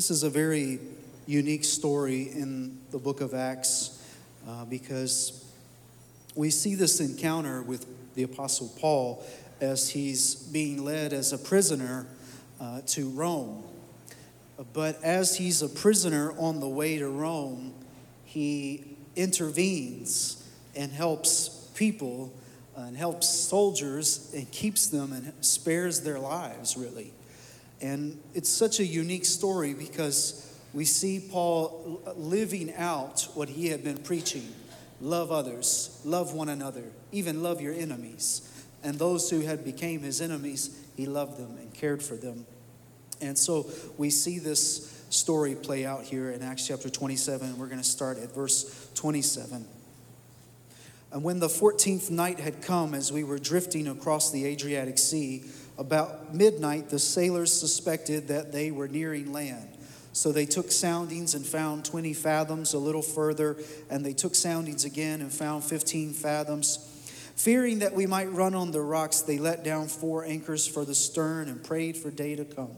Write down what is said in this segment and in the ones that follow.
This is a very unique story in the book of Acts uh, because we see this encounter with the Apostle Paul as he's being led as a prisoner uh, to Rome. But as he's a prisoner on the way to Rome, he intervenes and helps people and helps soldiers and keeps them and spares their lives, really. And it's such a unique story because we see Paul living out what he had been preaching love others, love one another, even love your enemies. And those who had became his enemies, he loved them and cared for them. And so we see this story play out here in Acts chapter 27. We're going to start at verse 27. And when the 14th night had come, as we were drifting across the Adriatic Sea, about midnight the sailors suspected that they were nearing land. So they took soundings and found 20 fathoms a little further, and they took soundings again and found 15 fathoms. Fearing that we might run on the rocks, they let down four anchors for the stern and prayed for day to come.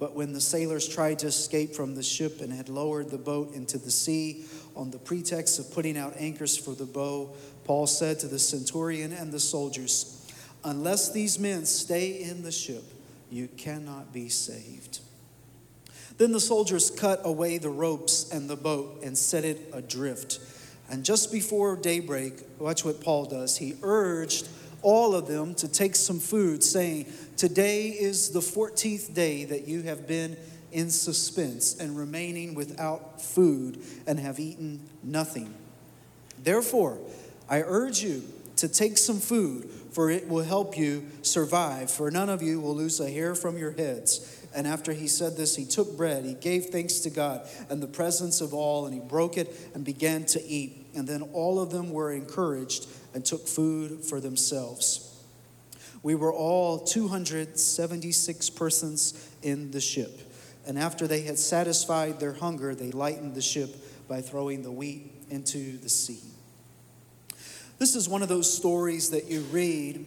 But when the sailors tried to escape from the ship and had lowered the boat into the sea on the pretext of putting out anchors for the bow, Paul said to the centurion and the soldiers, Unless these men stay in the ship, you cannot be saved. Then the soldiers cut away the ropes and the boat and set it adrift. And just before daybreak, watch what Paul does. He urged all of them to take some food, saying, Today is the 14th day that you have been in suspense and remaining without food and have eaten nothing. Therefore, I urge you to take some food, for it will help you survive, for none of you will lose a hair from your heads. And after he said this, he took bread, he gave thanks to God in the presence of all, and he broke it and began to eat. And then all of them were encouraged and took food for themselves. We were all 276 persons in the ship. And after they had satisfied their hunger, they lightened the ship by throwing the wheat into the sea. This is one of those stories that you read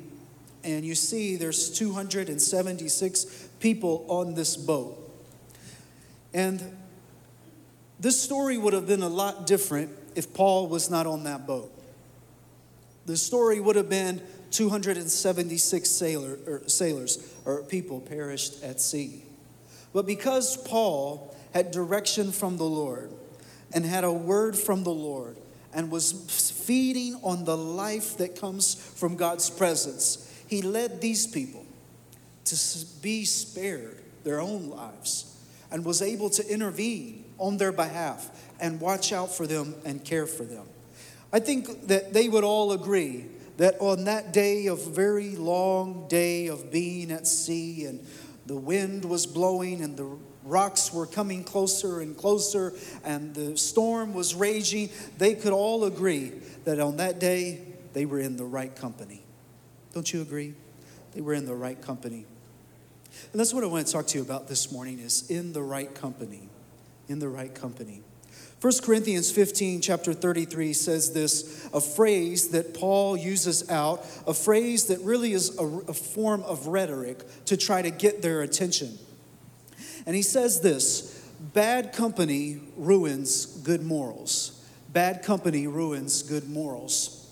and you see there's 276 people on this boat. And this story would have been a lot different if Paul was not on that boat. The story would have been 276 sailor, or sailors or people perished at sea. But because Paul had direction from the Lord and had a word from the Lord and was feeding on the life that comes from God's presence, he led these people to be spared their own lives and was able to intervene on their behalf and watch out for them and care for them. I think that they would all agree that on that day of very long day of being at sea and the wind was blowing and the rocks were coming closer and closer and the storm was raging, they could all agree that on that day they were in the right company. Don't you agree? They were in the right company. And that's what I want to talk to you about this morning is in the right company. In the right company. 1 Corinthians 15, chapter 33 says this a phrase that Paul uses out, a phrase that really is a, a, form of rhetoric to try to get their attention. And he says this bad company ruins good morals. Bad company ruins good morals.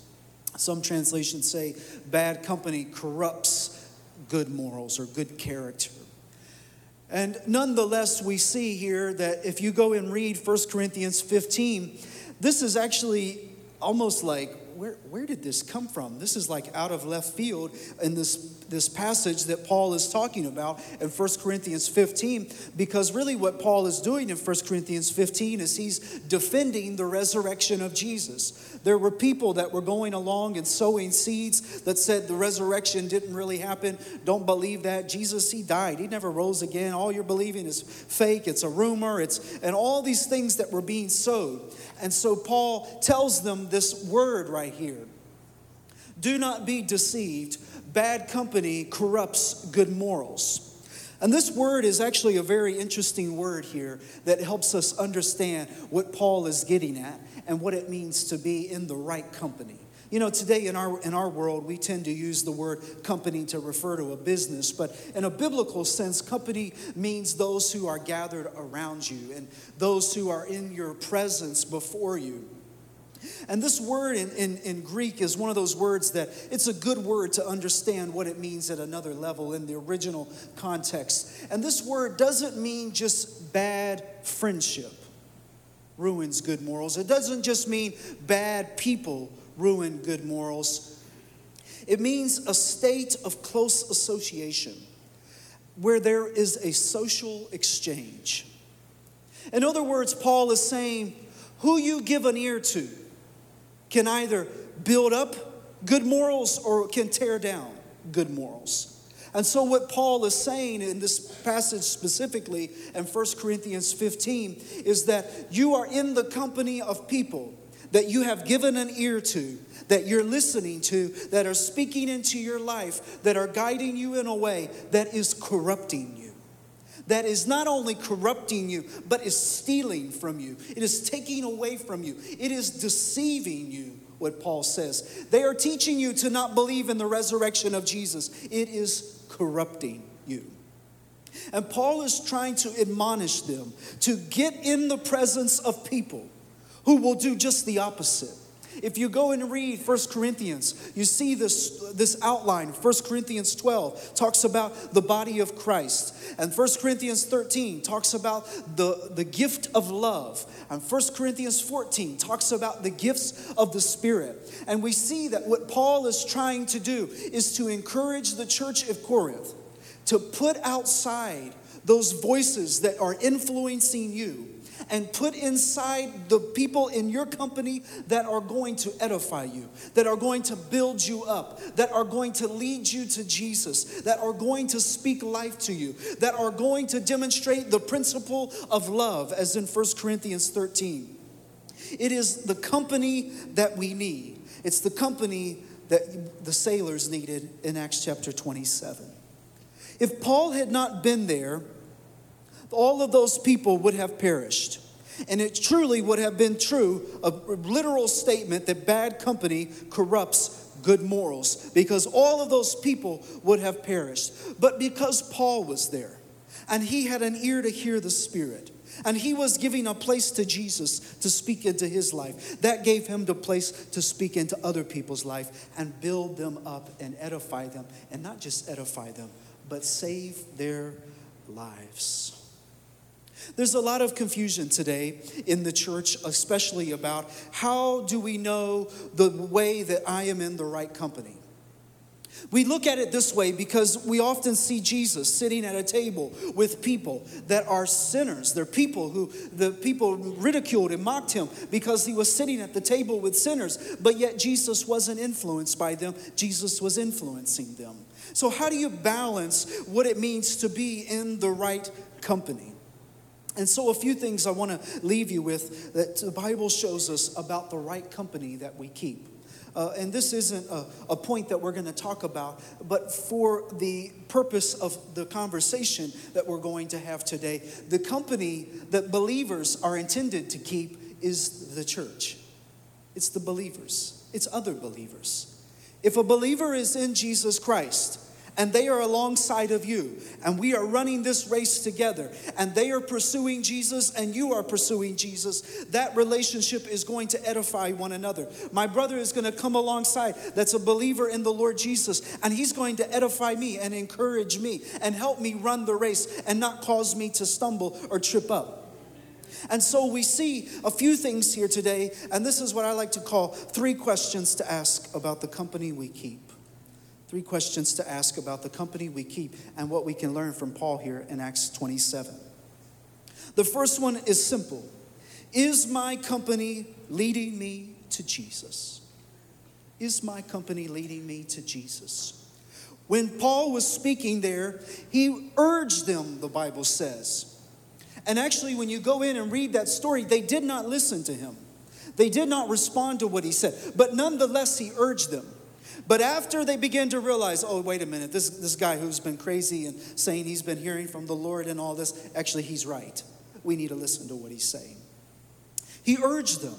Some translations say bad company corrupts good morals or good character. And nonetheless, we see here that if you go and read 1 Corinthians 15, this is actually almost like where, where did this come from? This is like out of left field in this, this passage that Paul is talking about in 1 Corinthians 15, because really what Paul is doing in 1 Corinthians 15 is he's defending the resurrection of Jesus. There were people that were going along and sowing seeds that said the resurrection didn't really happen. Don't believe that. Jesus, he died. He never rose again. All you're believing is fake. It's a rumor. It's and all these things that were being sowed. And so Paul tells them this word right here Do not be deceived. Bad company corrupts good morals. And this word is actually a very interesting word here that helps us understand what Paul is getting at and what it means to be in the right company. You know, today in our, in our world, we tend to use the word company to refer to a business, but in a biblical sense, company means those who are gathered around you and those who are in your presence before you. And this word in, in, in, Greek is one of those words that it's a good word to understand what it means at another level in the original context. And this word doesn't mean just bad friendship ruins good morals. It doesn't just mean bad people ruin good morals. It means a state of close association where there is a social exchange. In other words, Paul is saying, who you give an ear to can either build up good morals or can tear down good morals. And so, what Paul is saying in this passage specifically in 1 Corinthians 15 is that you are in the company of people that you have given an ear to, that you're listening to, that are speaking into your life, that are guiding you in a way that is corrupting you. That is not only corrupting you, but is stealing from you. It is taking away from you. It is deceiving you, what Paul says. They are teaching you to not believe in the resurrection of Jesus. It is corrupting you. And Paul is trying to admonish them to get in the presence of people who will do just the opposite. If you go and read First Corinthians, you see this, this outline. First Corinthians 12 talks about the body of Christ. And First Corinthians 13 talks about the, the gift of love. And First Corinthians 14 talks about the gifts of the Spirit. And we see that what Paul is trying to do is to encourage the church of Corinth to put outside those voices that are influencing you and put inside the people in your company that are going to edify you, that are going to build you up, that are going to lead you to Jesus, that are going to speak life to you, that are going to demonstrate the principle of love, as in 1 Corinthians 13. It is the company that we need. It's the company that the sailors needed in Acts chapter 27. If Paul had not been there, all of those people would have perished. And it truly would have been true, a literal statement that bad company corrupts good morals, because all of those people would have perished. But because Paul was there, and he had an ear to hear the Spirit, and he was giving a place to Jesus to speak into his life. That gave him the place to speak into other people's life and build them up and edify them. And not just edify them, but save their lives. There's a lot of confusion today in the church, especially about how do we know the way that I am in the right company. We look at it this way because we often see Jesus sitting at a table with people that are sinners. They're people who the people ridiculed and mocked him because he was sitting at the table with sinners, but yet Jesus wasn't influenced by them, Jesus was influencing them. So, how do you balance what it means to be in the right company? And so, a few things I want to leave you with that the Bible shows us about the right company that we keep. Uh, and this isn't a, a point that we're going to talk about, but for the purpose of the conversation that we're going to have today, the company that believers are intended to keep is the church. It's the believers, it's other believers. If a believer is in Jesus Christ, and they are alongside of you, and we are running this race together, and they are pursuing Jesus, and you are pursuing Jesus, that relationship is going to edify one another. My brother is going to come alongside that's a believer in the Lord Jesus, and he's going to edify me and encourage me and help me run the race and not cause me to stumble or trip up. And so we see a few things here today, and this is what I like to call three questions to ask about the company we keep. Three questions to ask about the company we keep and what we can learn from Paul here in Acts 27. The first one is simple Is my company leading me to Jesus? Is my company leading me to Jesus? When Paul was speaking there, he urged them, the Bible says. And actually, when you go in and read that story, they did not listen to him. They did not respond to what he said. But nonetheless, he urged them. But after they begin to realize, oh, wait a minute, this, this guy who's been crazy and saying he's been hearing from the Lord and all this, actually, he's right. We need to listen to what he's saying. He urged them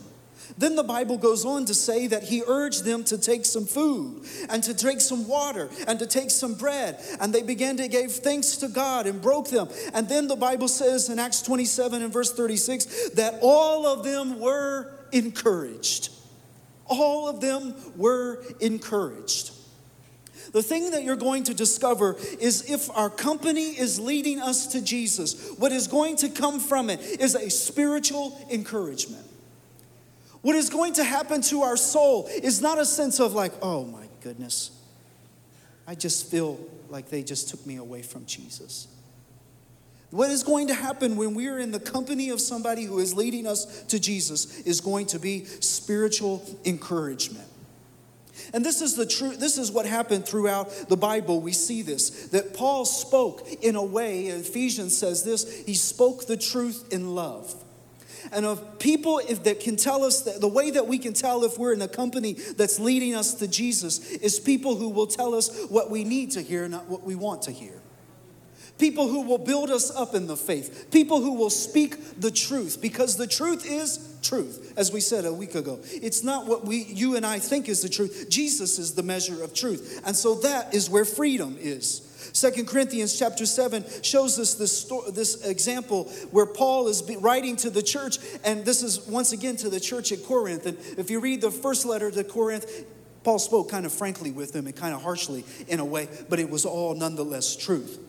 Then the Bible goes on to say that he urged them to take some food and to drink some water and to take some bread. And they began to give thanks to God and broke them. And then the Bible says in Acts 27 and verse 36 that all of them were encouraged. All of them were encouraged. The thing that you're going to discover is if our company is leading us to Jesus, what is going to come from it is a spiritual encouragement. What is going to happen to our soul is not a sense of like, oh my goodness, I just feel like they just took me away from Jesus. What is going to happen when we are in the company of somebody who is leading us to Jesus is going to be spiritual encouragement. And this is the truth, this is what happened throughout the Bible. We see this that Paul spoke in a way, Ephesians says this, he spoke the truth in love and of people if, that can tell us that the way that we can tell if we're in a company that's leading us to Jesus is people who will tell us what we need to hear, not what we want to hear. People who will build us up in the faith. People who will speak the truth because the truth is truth, as we said a week ago. It's not what we, you and I think is the truth. Jesus is the measure of truth. And so that is where freedom is. Second Corinthians chapter 7 shows us this, story, this example where Paul is writing to the church, and this is once again to the church at Corinth. And if you read the first letter to Corinth, Paul spoke kind of frankly with them and kind of harshly in a way, but it was all nonetheless truth.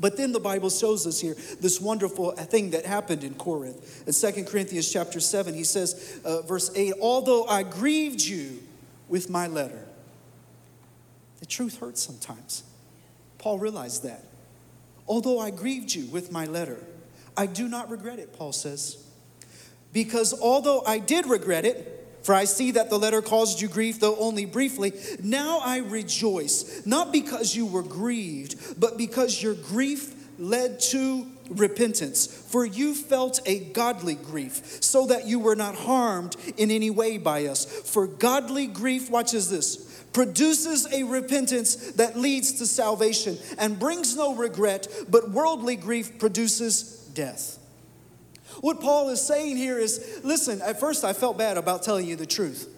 But then the Bible shows us here this wonderful thing that happened in Corinth. In Second Corinthians chapter 7, he says, uh, verse 8, although I grieved you with my letter. The truth hurts sometimes. Paul realized that. Although I grieved you with my letter, I do not regret it, Paul says. Because although I did regret it, for I see that the letter caused you grief, though only briefly. Now I rejoice, not because you were grieved, but because your grief led to repentance. For you felt a godly grief, so that you were not harmed in any way by us. For godly grief, watches this, produces a repentance that leads to salvation and brings no regret, but worldly grief produces death. What Paul is saying here is listen, at first I felt bad about telling you the truth.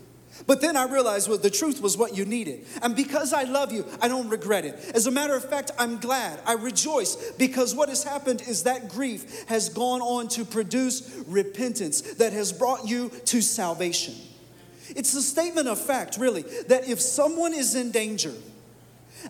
But then I realized well, the truth was what you needed. And because I love you, I don't regret it. As a matter of fact, I'm glad. I rejoice because what has happened is that grief has gone on to produce repentance that has brought you to salvation. It's a statement of fact, really, that if someone is in danger,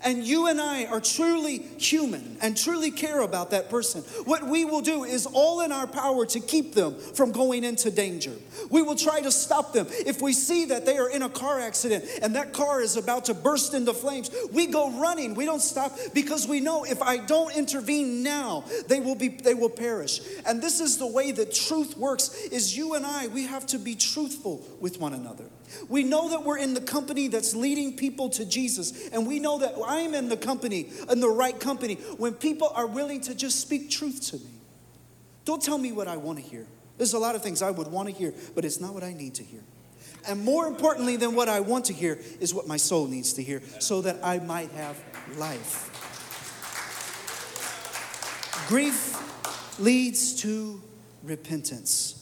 and you and I are truly human and truly care about that person, what we will do is all in our power to keep them from going into danger. We will try to stop them. If we see that they are in a car accident and that car is about to burst into flames, we go running. We don't stop because we know if I don't intervene now, they will be they will perish. And this is the way that truth works is you and I, we have to be truthful with one another. We know that we're in the company that's leading people to Jesus. And we know that I'm in the company, in the right company, when people are willing to just speak truth to me. Don't tell me what I want to hear. There's a lot of things I would want to hear, but it's not what I need to hear. And more importantly than what I want to hear is what my soul needs to hear so that I might have life. Grief leads to repentance.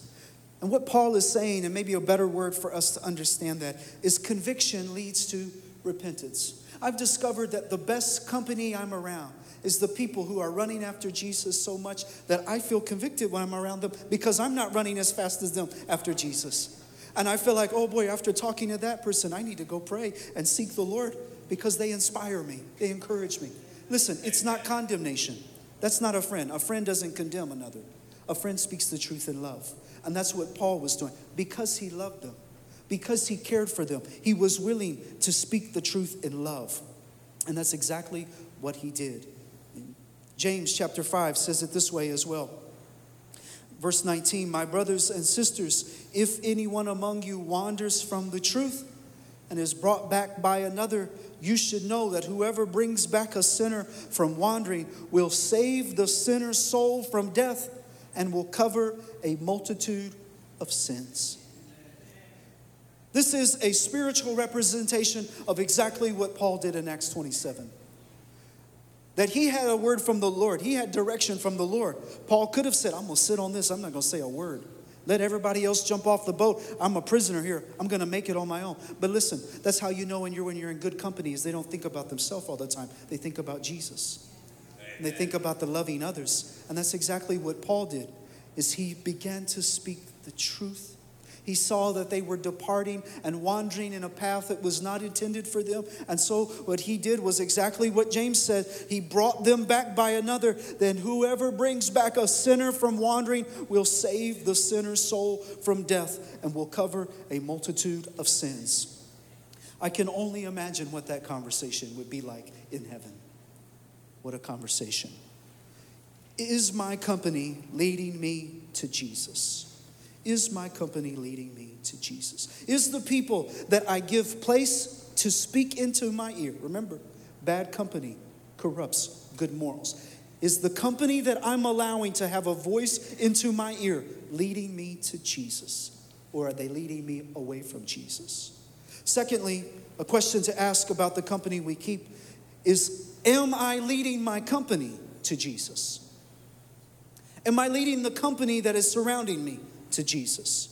And what Paul is saying, and maybe a better word for us to understand that, is conviction leads to repentance. I've discovered that the best company I'm around is the people who are running after Jesus so much that I feel convicted when I'm around them because I'm not running as fast as them after Jesus. And I feel like, oh boy, after talking to that person, I need to go pray and seek the Lord because they inspire me, they encourage me. Listen, it's not condemnation. That's not a friend. A friend doesn't condemn another, a friend speaks the truth in love. And that's what Paul was doing because he loved them, because he cared for them. He was willing to speak the truth in love. And that's exactly what he did. James chapter 5 says it this way as well. Verse 19 My brothers and sisters, if anyone among you wanders from the truth and is brought back by another, you should know that whoever brings back a sinner from wandering will save the sinner's soul from death and will cover a multitude of sins. This is a spiritual representation of exactly what Paul did in Acts 27. That he had a word from the Lord, he had direction from the Lord. Paul could have said, I'm to sit on this, I'm not to say a word. Let everybody else jump off the boat. I'm a prisoner here. I'm going to make it on my own. But listen, that's how you know when you're when you're in good company is they don't think about themselves all the time. They think about Jesus. And they think about the loving others. And that's exactly what Paul did. Is he began to speak the truth he saw that they were departing and wandering in a path that was not intended for them. And so, what he did was exactly what James said. He brought them back by another. Then, whoever brings back a sinner from wandering will save the sinner's soul from death and will cover a multitude of sins. I can only imagine what that conversation would be like in heaven. What a conversation. Is my company leading me to Jesus? Is my company leading me to Jesus? Is the people that I give place to speak into my ear? Remember, bad company corrupts good morals. Is the company that I'm allowing to have a voice into my ear leading me to Jesus? Or are they leading me away from Jesus? Secondly, a question to ask about the company we keep is Am I leading my company to Jesus? Am I leading the company that is surrounding me to Jesus.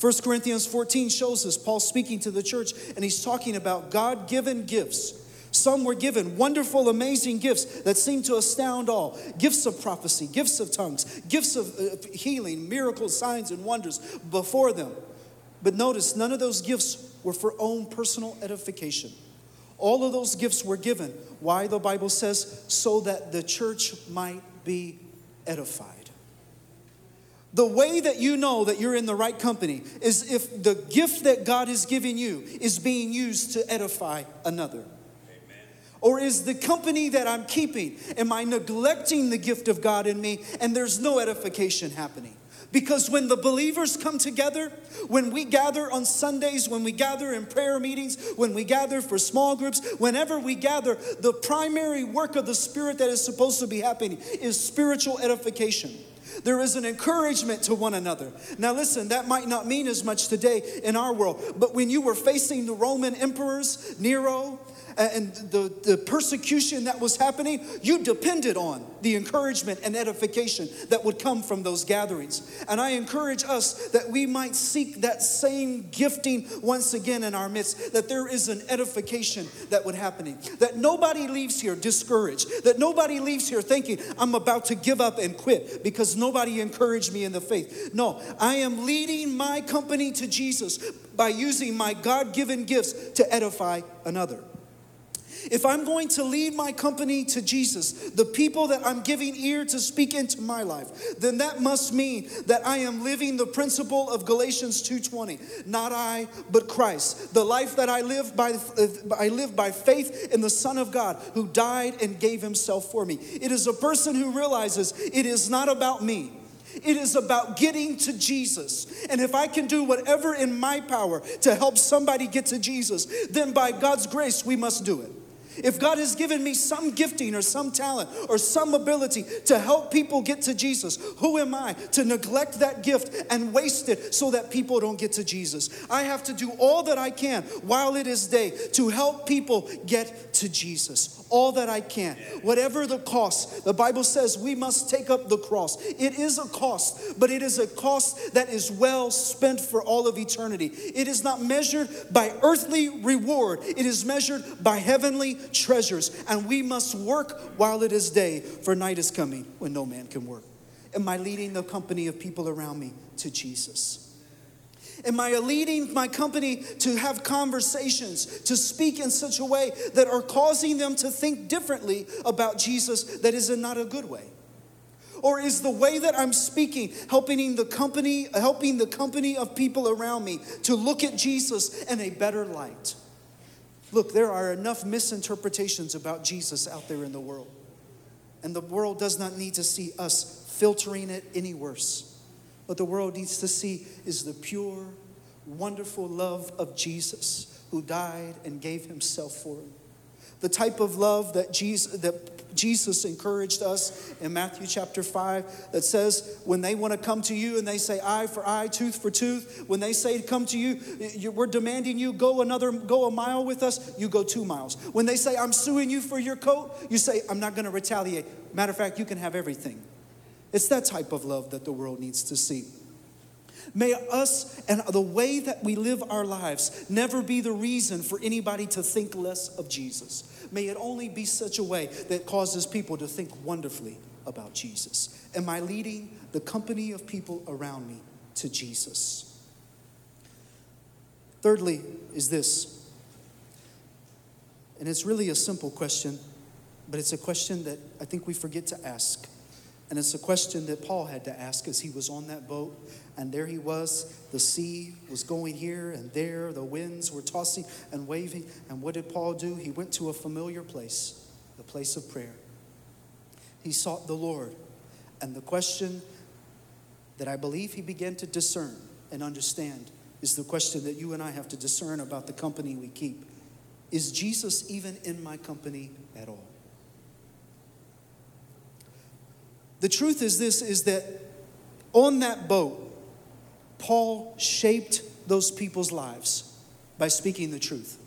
1 Corinthians 14 shows us Paul speaking to the church, and he's talking about God given gifts. Some were given wonderful, amazing gifts that seemed to astound all gifts of prophecy, gifts of tongues, gifts of uh, healing, miracles, signs, and wonders before them. But notice, none of those gifts were for own personal edification. All of those gifts were given. Why? The Bible says, so that the church might be edified. The way that you know that you're in the right company is if the gift that God is giving you is being used to edify another. Or is the company that I'm keeping, am I neglecting the gift of God in me and there's no edification happening? Because when the believers come together, when we gather on Sundays, when we gather in prayer meetings, when we gather for small groups, whenever we gather, the primary work of the Spirit that is supposed to be happening is spiritual edification. There is an encouragement to one another. Now, listen, that might not mean as much today in our world, but when you were facing the Roman emperors, Nero, and the, the persecution that was happening, you depended on the encouragement and edification that would come from those gatherings. And I encourage us that we might seek that same gifting once again in our midst, that there is an edification that would happen, that nobody leaves here discouraged, that nobody leaves here thinking, I'm about to give up and quit because nobody encouraged me in the faith. No, I am leading my company to Jesus by using my God given gifts to edify another. If I'm going to lead my company to Jesus, the people that I'm giving ear to speak into my life, then that must mean that I am living the principle of Galatians 2:20. Not I, but Christ. The life that I live by I live by faith in the Son of God who died and gave himself for me. It is a person who realizes it is not about me. It is about getting to Jesus. And if I can do whatever in my power to help somebody get to Jesus, then by God's grace, we must do it. If God has given me some gifting or some talent or some ability to help people get to Jesus, who am I to neglect that gift and waste it so that people don't get to Jesus? I have to do all that I can while it is day to help people get to Jesus. All that I can. Whatever the cost, the Bible says we must take up the cross. It is a cost, but it is a cost that is well spent for all of eternity. It is not measured by earthly reward, it is measured by heavenly treasures, and we must work while it is day, for night is coming when no man can work. Am I leading the company of people around me to Jesus? Am I leading my company to have conversations, to speak in such a way that are causing them to think differently about Jesus that is in not a good way? Or is the way that I'm speaking helping the company, helping the company of people around me to look at Jesus in a better light? Look, there are enough misinterpretations about Jesus out there in the world. And the world does not need to see us filtering it any worse. What the world needs to see is the pure, wonderful love of Jesus who died and gave himself for them. The type of love that Jesus, that Jesus encouraged us in Matthew chapter 5 that says, when they want to come to you and they say eye for eye, tooth for tooth, when they say come to you, we're demanding you go another, go a mile with us, you go two miles. When they say, I'm suing you for your coat, you say, I'm not going to retaliate. Matter of fact, you can have everything. It's that type of love that the world needs to see. May us and the way that we live our lives never be the reason for anybody to think less of Jesus. May it only be such a way that causes people to think wonderfully about Jesus. Am I leading the company of people around me to Jesus? Thirdly, is this, and it's really a simple question, but it's a question that I think we forget to ask. And it's a question that Paul had to ask as he was on that boat. And there he was. The sea was going here and there. The winds were tossing and waving. And what did Paul do? He went to a familiar place, the place of prayer. He sought the Lord. And the question that I believe he began to discern and understand is the question that you and I have to discern about the company we keep. Is Jesus even in my company at all? The truth is this is that on that boat, Paul shaped those people's lives by speaking the truth.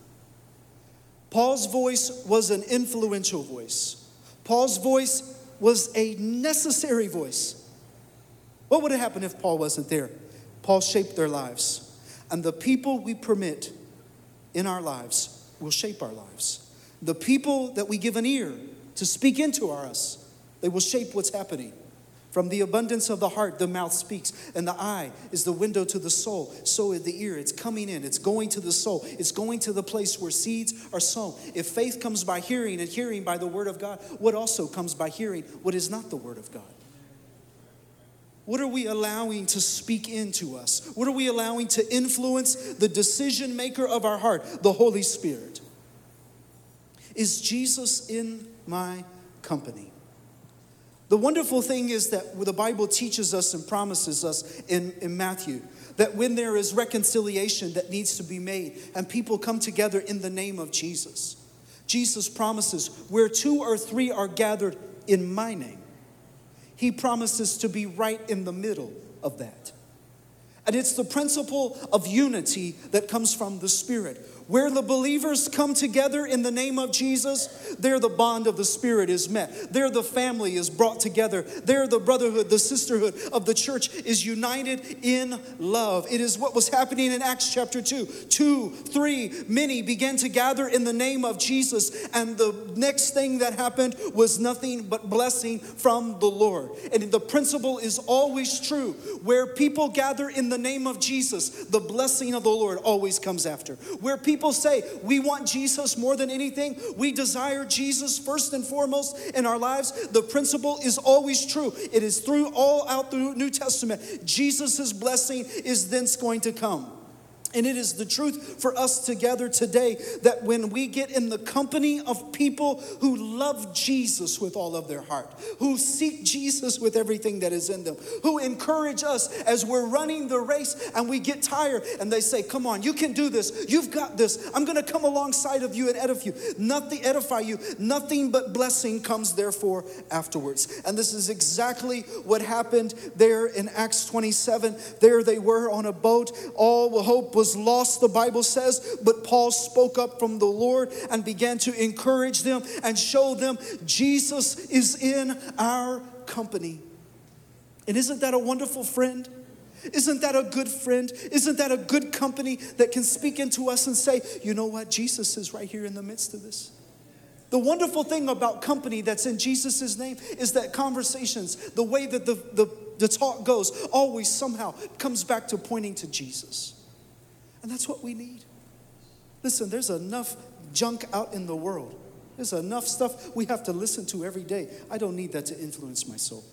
Paul's voice was an influential voice. Paul's voice was a necessary voice. What would have happened if Paul wasn't there? Paul shaped their lives. And the people we permit in our lives will shape our lives. The people that we give an ear to speak into our us they will shape what's happening. From the abundance of the heart, the mouth speaks, and the eye is the window to the soul. So is the ear. It's coming in, it's going to the soul, it's going to the place where seeds are sown. If faith comes by hearing, and hearing by the word of God, what also comes by hearing what is not the word of God? What are we allowing to speak into us? What are we allowing to influence the decision maker of our heart, the Holy Spirit? Is Jesus in my company? The wonderful thing is that the Bible teaches us and promises us in, in Matthew that when there is reconciliation that needs to be made and people come together in the name of Jesus, Jesus promises, where two or three are gathered in my name, he promises to be right in the middle of that. And it's the principle of unity that comes from the Spirit. Where the believers come together in the name of Jesus, there the bond of the Spirit is met. There the family is brought together. There the brotherhood, the sisterhood of the church is united in love. It is what was happening in Acts chapter 2. Two, three, many began to gather in the name of Jesus, and the next thing that happened was nothing but blessing from the Lord. And the principle is always true. Where people gather in the name of Jesus, the blessing of the Lord always comes after. Where people people say we want Jesus more than anything, we desire Jesus first and foremost in our lives, the principle is always true. It is through all out through New Testament. Jesus' blessing is thence going to come. And it is the truth for us together today that when we get in the company of people who love Jesus with all of their heart, who seek Jesus with everything that is in them, who encourage us as we're running the race and we get tired and they say, Come on, you can do this. You've got this. I'm going to come alongside of you and edify you. Nothing edify you. Nothing but blessing comes therefore afterwards. And this is exactly what happened there in Acts 27. There they were on a boat. All hope was lost, the Bible says, but Paul spoke up from the Lord and began to encourage them and show them Jesus is in our company. And isn't that a wonderful friend? Isn't that a good friend? Isn't that a good company that can speak into us and say, you know what? Jesus is right here in the midst of this. The wonderful thing about company that's in Jesus' name is that conversations, the way that the, the, the talk goes, always somehow comes back to pointing to Jesus. And that's what we need. Listen, there's enough junk out in the world. There's enough stuff we have to listen to every day. I don't need that to influence my soul.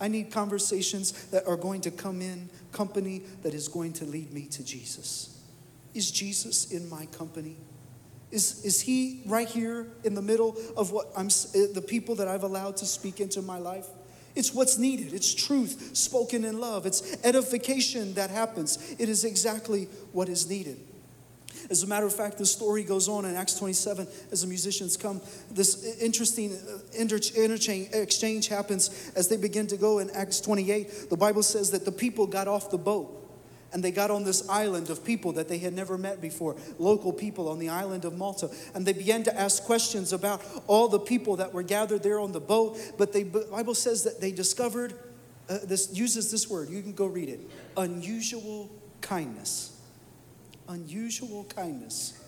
I need conversations that are going to come in, company that is going to lead me to Jesus. Is Jesus in my company? Is, is he right here in the middle of what I'm eh, the people that I've allowed to speak into my life? It's what's needed. It's truth spoken in love. It's edification that happens. It is exactly what is needed. As a matter of fact, the story goes on in Acts 27 as the musicians come. This interesting uh, interchange, exchange happens as they begin to go in Acts 28. The Bible says that the people got off the boat and they got on this island of people that they had never met before, local people on the island of Malta. And they began to ask questions about all the people that were gathered there on the boat. But the Bible says that they discovered uh, this uses this word. You can go read it. Unusual kindness. Unusual kindness.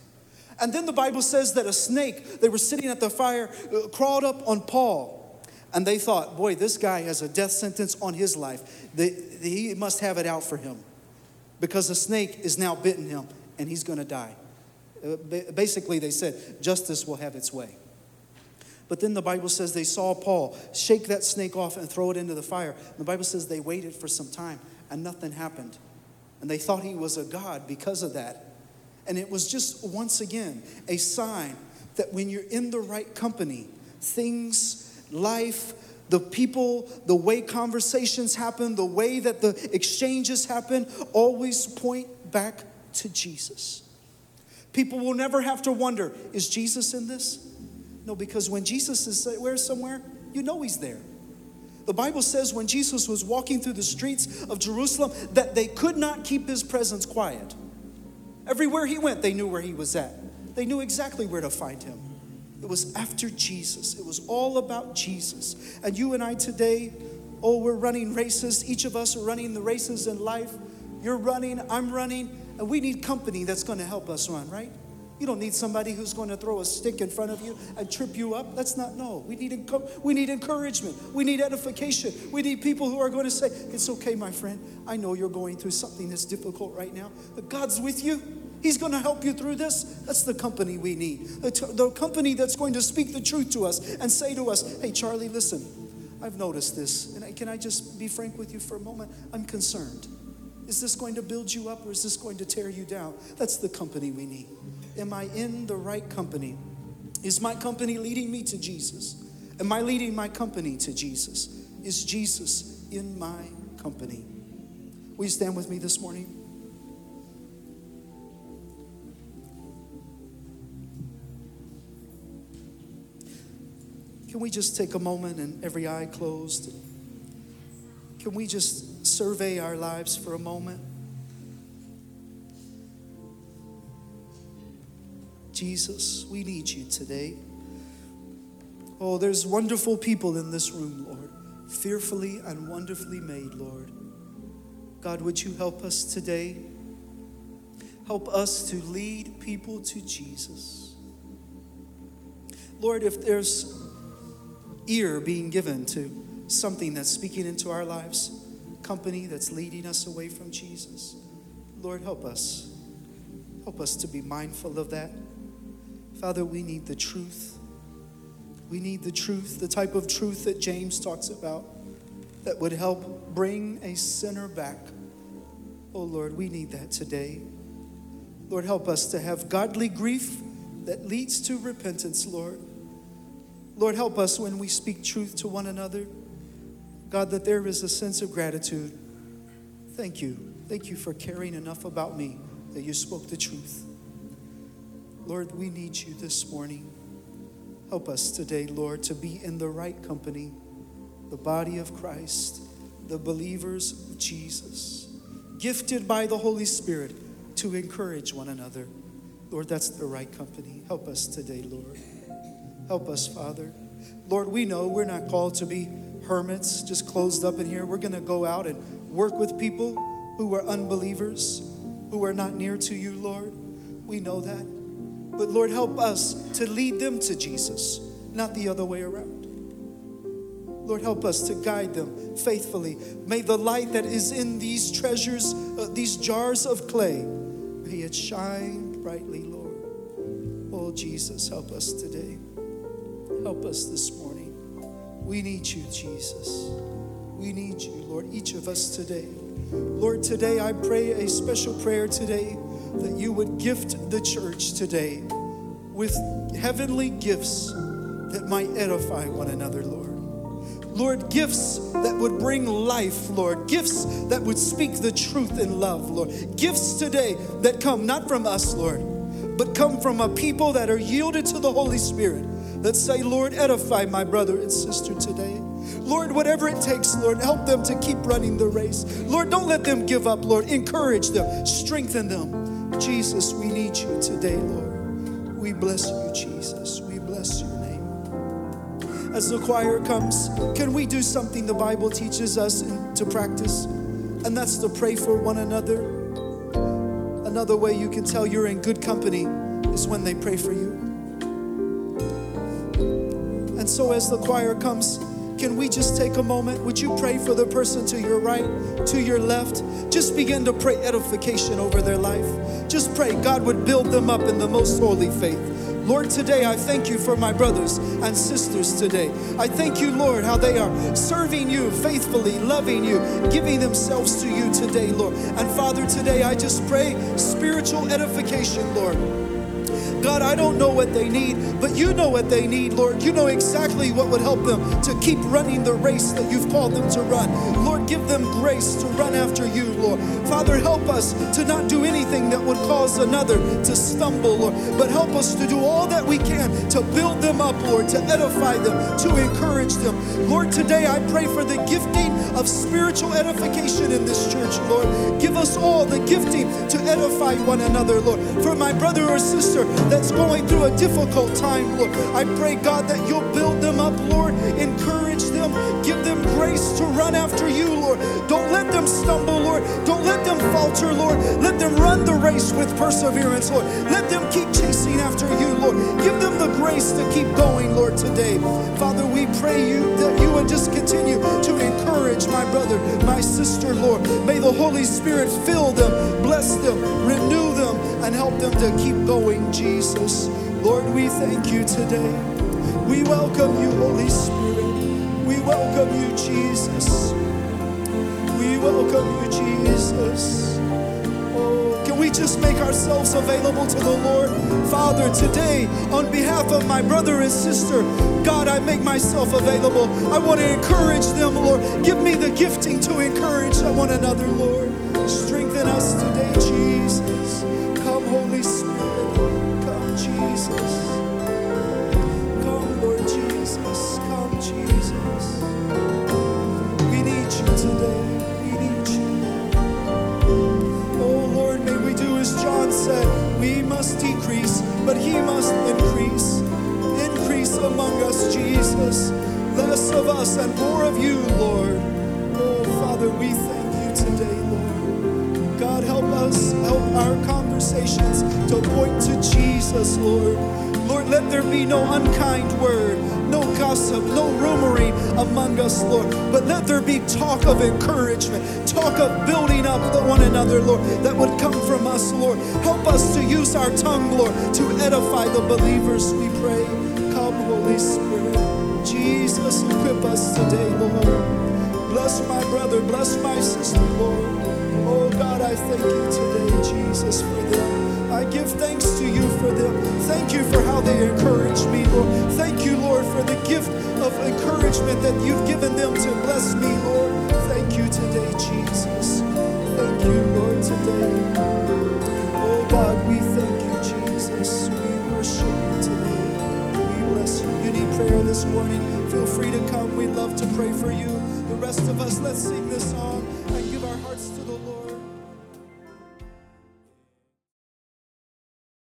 And then the Bible says that a snake, they were sitting at the fire, uh, crawled up on Paul. And they thought, boy, this guy has a death sentence on his life. They, he must have it out for him because the snake is now bitten him and he's going to die. Uh, basically, they said, justice will have its way. But then the Bible says they saw Paul shake that snake off and throw it into the fire. And the Bible says they waited for some time and nothing happened. And they thought he was a God because of that. And it was just once again a sign that when you're in the right company, things, life, the people, the way conversations happen, the way that the exchanges happen, always point back to Jesus. People will never have to wonder is Jesus in this? No, because when Jesus is where somewhere, you know he's there. The Bible says when Jesus was walking through the streets of Jerusalem that they could not keep his presence quiet. Everywhere he went, they knew where he was at. They knew exactly where to find him. It was after Jesus. It was all about Jesus. And you and I today, oh, we're running races. Each of us are running the races in life. You're running, I'm running, and we need company that's going to help us run, right? You don't need somebody who's going to throw a stick in front of you and trip you up. That's not no. We need we need encouragement. We need edification. We need people who are going to say, "It's okay, my friend. I know you're going through something that's difficult right now, but God's with you. He's going to help you through this." That's the company we need. The, company that's going to speak the truth to us and say to us, "Hey, Charlie, listen. I've noticed this, and can I just be frank with you for a moment? I'm concerned. Is this going to build you up or is this going to tear you down?" That's the company we need. Am I in the right company? Is my company leading me to Jesus? Am I leading my company to Jesus? Is Jesus in my company? Will you stand with me this morning? Can we just take a moment and every eye closed? Can we just survey our lives for a moment? Jesus, we need you today. Oh, there's wonderful people in this room, Lord, fearfully and wonderfully made, Lord. God, would you help us today? Help us to lead people to Jesus. Lord, if there's ear being given to something that's speaking into our lives, company that's leading us away from Jesus, Lord, help us. Help us to be mindful of that. Father, we need the truth. We need the truth, the type of truth that James talks about that would help bring a sinner back. Oh Lord, we need that today. Lord, help us to have godly grief that leads to repentance, Lord. Lord, help us when we speak truth to one another. God, that there is a sense of gratitude. Thank you. Thank you for caring enough about me that you spoke the truth. Lord, we need you this morning. Help us today, Lord, to be in the right company, the body of Christ, the believers of Jesus, gifted by the Holy Spirit to encourage one another. Lord, that's the right company. Help us today, Lord. Help us, Father. Lord, we know we're not called to be hermits, just closed up in here. We're going to go out and work with people who are unbelievers, who are not near to you, Lord. We know that. But Lord, help us to lead them to Jesus, not the other way around. Lord, help us to guide them faithfully. May the light that is in these treasures, uh, these jars of clay, may it shine brightly, Lord. Oh, Jesus, help us today. Help us this morning. We need you, Jesus. We need you, Lord, each of us today. Lord, today I pray a special prayer today that you would gift the church today with heavenly gifts that might edify one another, Lord. Lord, gifts that would bring life, Lord. Gifts that would speak the truth in love, Lord. Gifts today that come not from us, Lord, but come from a people that are yielded to the Holy Spirit that say, Lord, edify my brother and sister today. Lord, whatever it takes, Lord, help them to keep running the race. Lord, don't let them give up, Lord. Encourage them, strengthen them. Jesus, we need you today, Lord. We bless you, Jesus. We bless your name. as the choir comes, can we do something the Bible teaches us to practice? And that's to pray for one another. Another way you can tell you're in good company is when they pray for you. So, as the choir comes, can we just take a moment? Would you pray for the person to your right, to your left? Just begin to pray edification over their life. Just pray God would build them up in the most holy faith. Lord, today I thank you for my brothers and sisters today. I thank you, Lord, how they are serving you faithfully, loving you, giving themselves to you today, Lord. And Father, today I just pray spiritual edification, Lord. God, I don't know what they need, but you know what they need, Lord. You know exactly what would help them to keep running the race that you've called them to run. Lord, give them grace to run after you, Lord. Father, help us to not do anything that would cause another to stumble, Lord, but help us to do all that we can to build them up, Lord, to edify them, to encourage them. Lord, today I pray for the gifting of spiritual edification in this church, Lord. Give us all the gifting to edify one another, Lord. For my brother or sister that's going through a difficult time, Lord, I pray, God, that you'll build them up, Lord, encourage them, give them grace to run after you, Lord. Don't let them stumble, Lord. Don't let them falter, Lord. Let them run the race with perseverance, Lord. Let them keep chasing after you, Lord. Give them the grace to keep going, Lord, today. Father, we pray you that you would just continue to encourage my brother, my sister, Lord. May the Holy Spirit fill them, bless them, renew them, and help them to keep going, Jesus. Lord, we thank you today. We welcome you, Holy Spirit. We welcome you, Jesus. We welcome you, Jesus. We just make ourselves available to the Lord? Father, today, on behalf of my brother and sister, God, I make myself available. I want to encourage them, Lord. Give me the gifting to encourage one another, Lord. Strengthen us today, Jesus. Come, Holy Spirit. Come, Jesus. Come, Lord Jesus. Come, Jesus. We need you today. Said. We must decrease, but he must increase. Increase among us, Jesus. Less of us and more of you, Lord. Oh, Father, we thank you today, Lord. God, help us, help our conversations to point to Jesus, Lord. Lord, let there be no unkind word, no gossip, no rumoring among us, Lord. But let there be talk of encouragement, talk of building up one another, Lord, that would come from us, Lord. Help us to use our tongue, Lord, to edify the believers, we pray. Come, Holy Spirit. Jesus, equip us today, Lord. Bless my brother, bless my sister, Lord. Oh God, I thank you today, Jesus, for them. I give thanks to you for them. Thank you for how they encourage me, Lord. Thank you, Lord, for the gift of encouragement that you've given them to bless me, Lord. Thank you today, Jesus. Thank you, Lord, today. Oh God, we thank you, Jesus. We worship you today. We bless you. You need prayer this morning. Feel free to come. We'd love to pray for you. The rest of us, let's sing this song